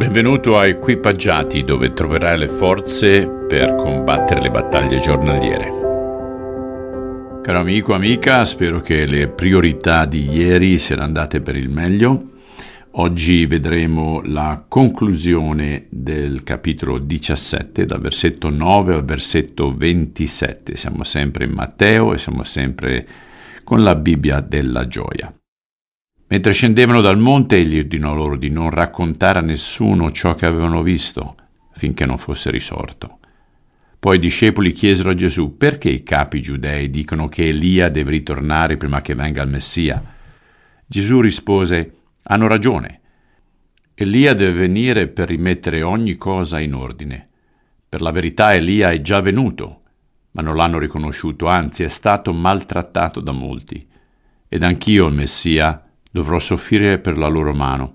Benvenuto a Equipaggiati dove troverai le forze per combattere le battaglie giornaliere. Caro amico, amica, spero che le priorità di ieri siano andate per il meglio. Oggi vedremo la conclusione del capitolo 17, dal versetto 9 al versetto 27. Siamo sempre in Matteo e siamo sempre con la Bibbia della gioia. Mentre scendevano dal monte, egli ordinò loro di non raccontare a nessuno ciò che avevano visto, finché non fosse risorto. Poi i discepoli chiesero a Gesù perché i capi giudei dicono che Elia deve ritornare prima che venga il Messia. Gesù rispose, hanno ragione. Elia deve venire per rimettere ogni cosa in ordine. Per la verità Elia è già venuto, ma non l'hanno riconosciuto, anzi è stato maltrattato da molti. Ed anch'io, il Messia, dovrò soffrire per la loro mano.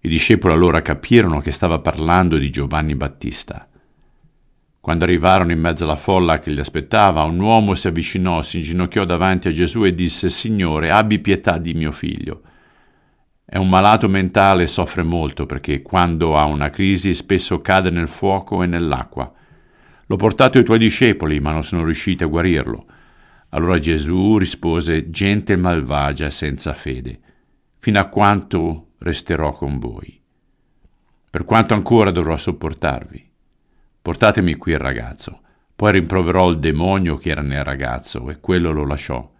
I discepoli allora capirono che stava parlando di Giovanni Battista. Quando arrivarono in mezzo alla folla che li aspettava, un uomo si avvicinò, si inginocchiò davanti a Gesù e disse, Signore, abbi pietà di mio figlio. È un malato mentale e soffre molto perché quando ha una crisi spesso cade nel fuoco e nell'acqua. L'ho portato ai tuoi discepoli, ma non sono riusciti a guarirlo. Allora Gesù rispose, gente malvagia senza fede, fino a quanto resterò con voi? Per quanto ancora dovrò sopportarvi? Portatemi qui il ragazzo. Poi rimproverò il demonio che era nel ragazzo e quello lo lasciò.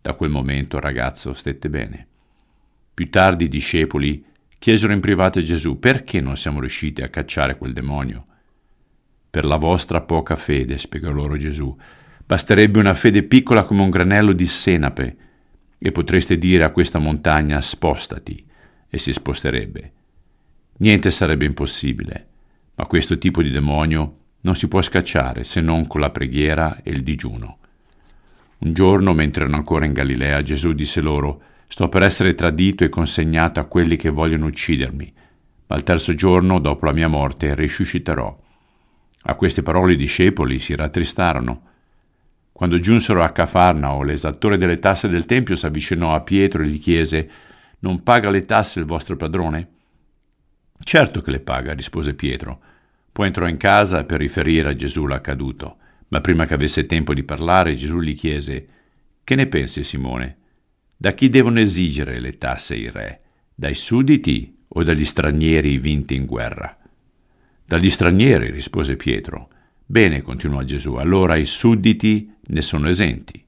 Da quel momento il ragazzo stette bene. Più tardi i discepoli chiesero in privato a Gesù perché non siamo riusciti a cacciare quel demonio. Per la vostra poca fede, spiegò loro Gesù, Basterebbe una fede piccola come un granello di senape e potreste dire a questa montagna spostati e si sposterebbe. Niente sarebbe impossibile, ma questo tipo di demonio non si può scacciare se non con la preghiera e il digiuno. Un giorno, mentre erano ancora in Galilea, Gesù disse loro, Sto per essere tradito e consegnato a quelli che vogliono uccidermi, ma al terzo giorno, dopo la mia morte, risusciterò. A queste parole i discepoli si rattristarono quando giunsero a Cafarnao, l'esattore delle tasse del Tempio si avvicinò a Pietro e gli chiese Non paga le tasse il vostro padrone? Certo che le paga, rispose Pietro. Poi entrò in casa per riferire a Gesù l'accaduto, ma prima che avesse tempo di parlare Gesù gli chiese Che ne pensi, Simone? Da chi devono esigere le tasse i re? Dai sudditi o dagli stranieri vinti in guerra? Dagli stranieri, rispose Pietro. Bene, continuò Gesù, allora i sudditi ne sono esenti.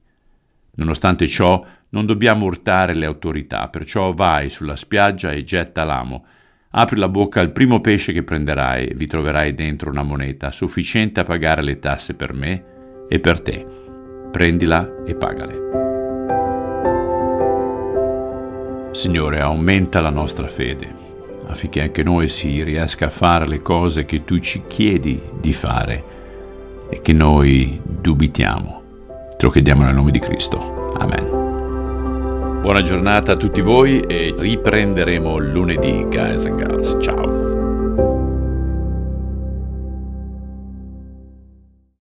Nonostante ciò, non dobbiamo urtare le autorità, perciò vai sulla spiaggia e getta l'amo. Apri la bocca al primo pesce che prenderai e vi troverai dentro una moneta sufficiente a pagare le tasse per me e per te. Prendila e pagale. Signore, aumenta la nostra fede affinché anche noi si riesca a fare le cose che tu ci chiedi di fare e che noi dubitiamo. Te lo chiediamo nel nome di Cristo. Amen. Buona giornata a tutti voi e riprenderemo lunedì, guys and girls. Ciao.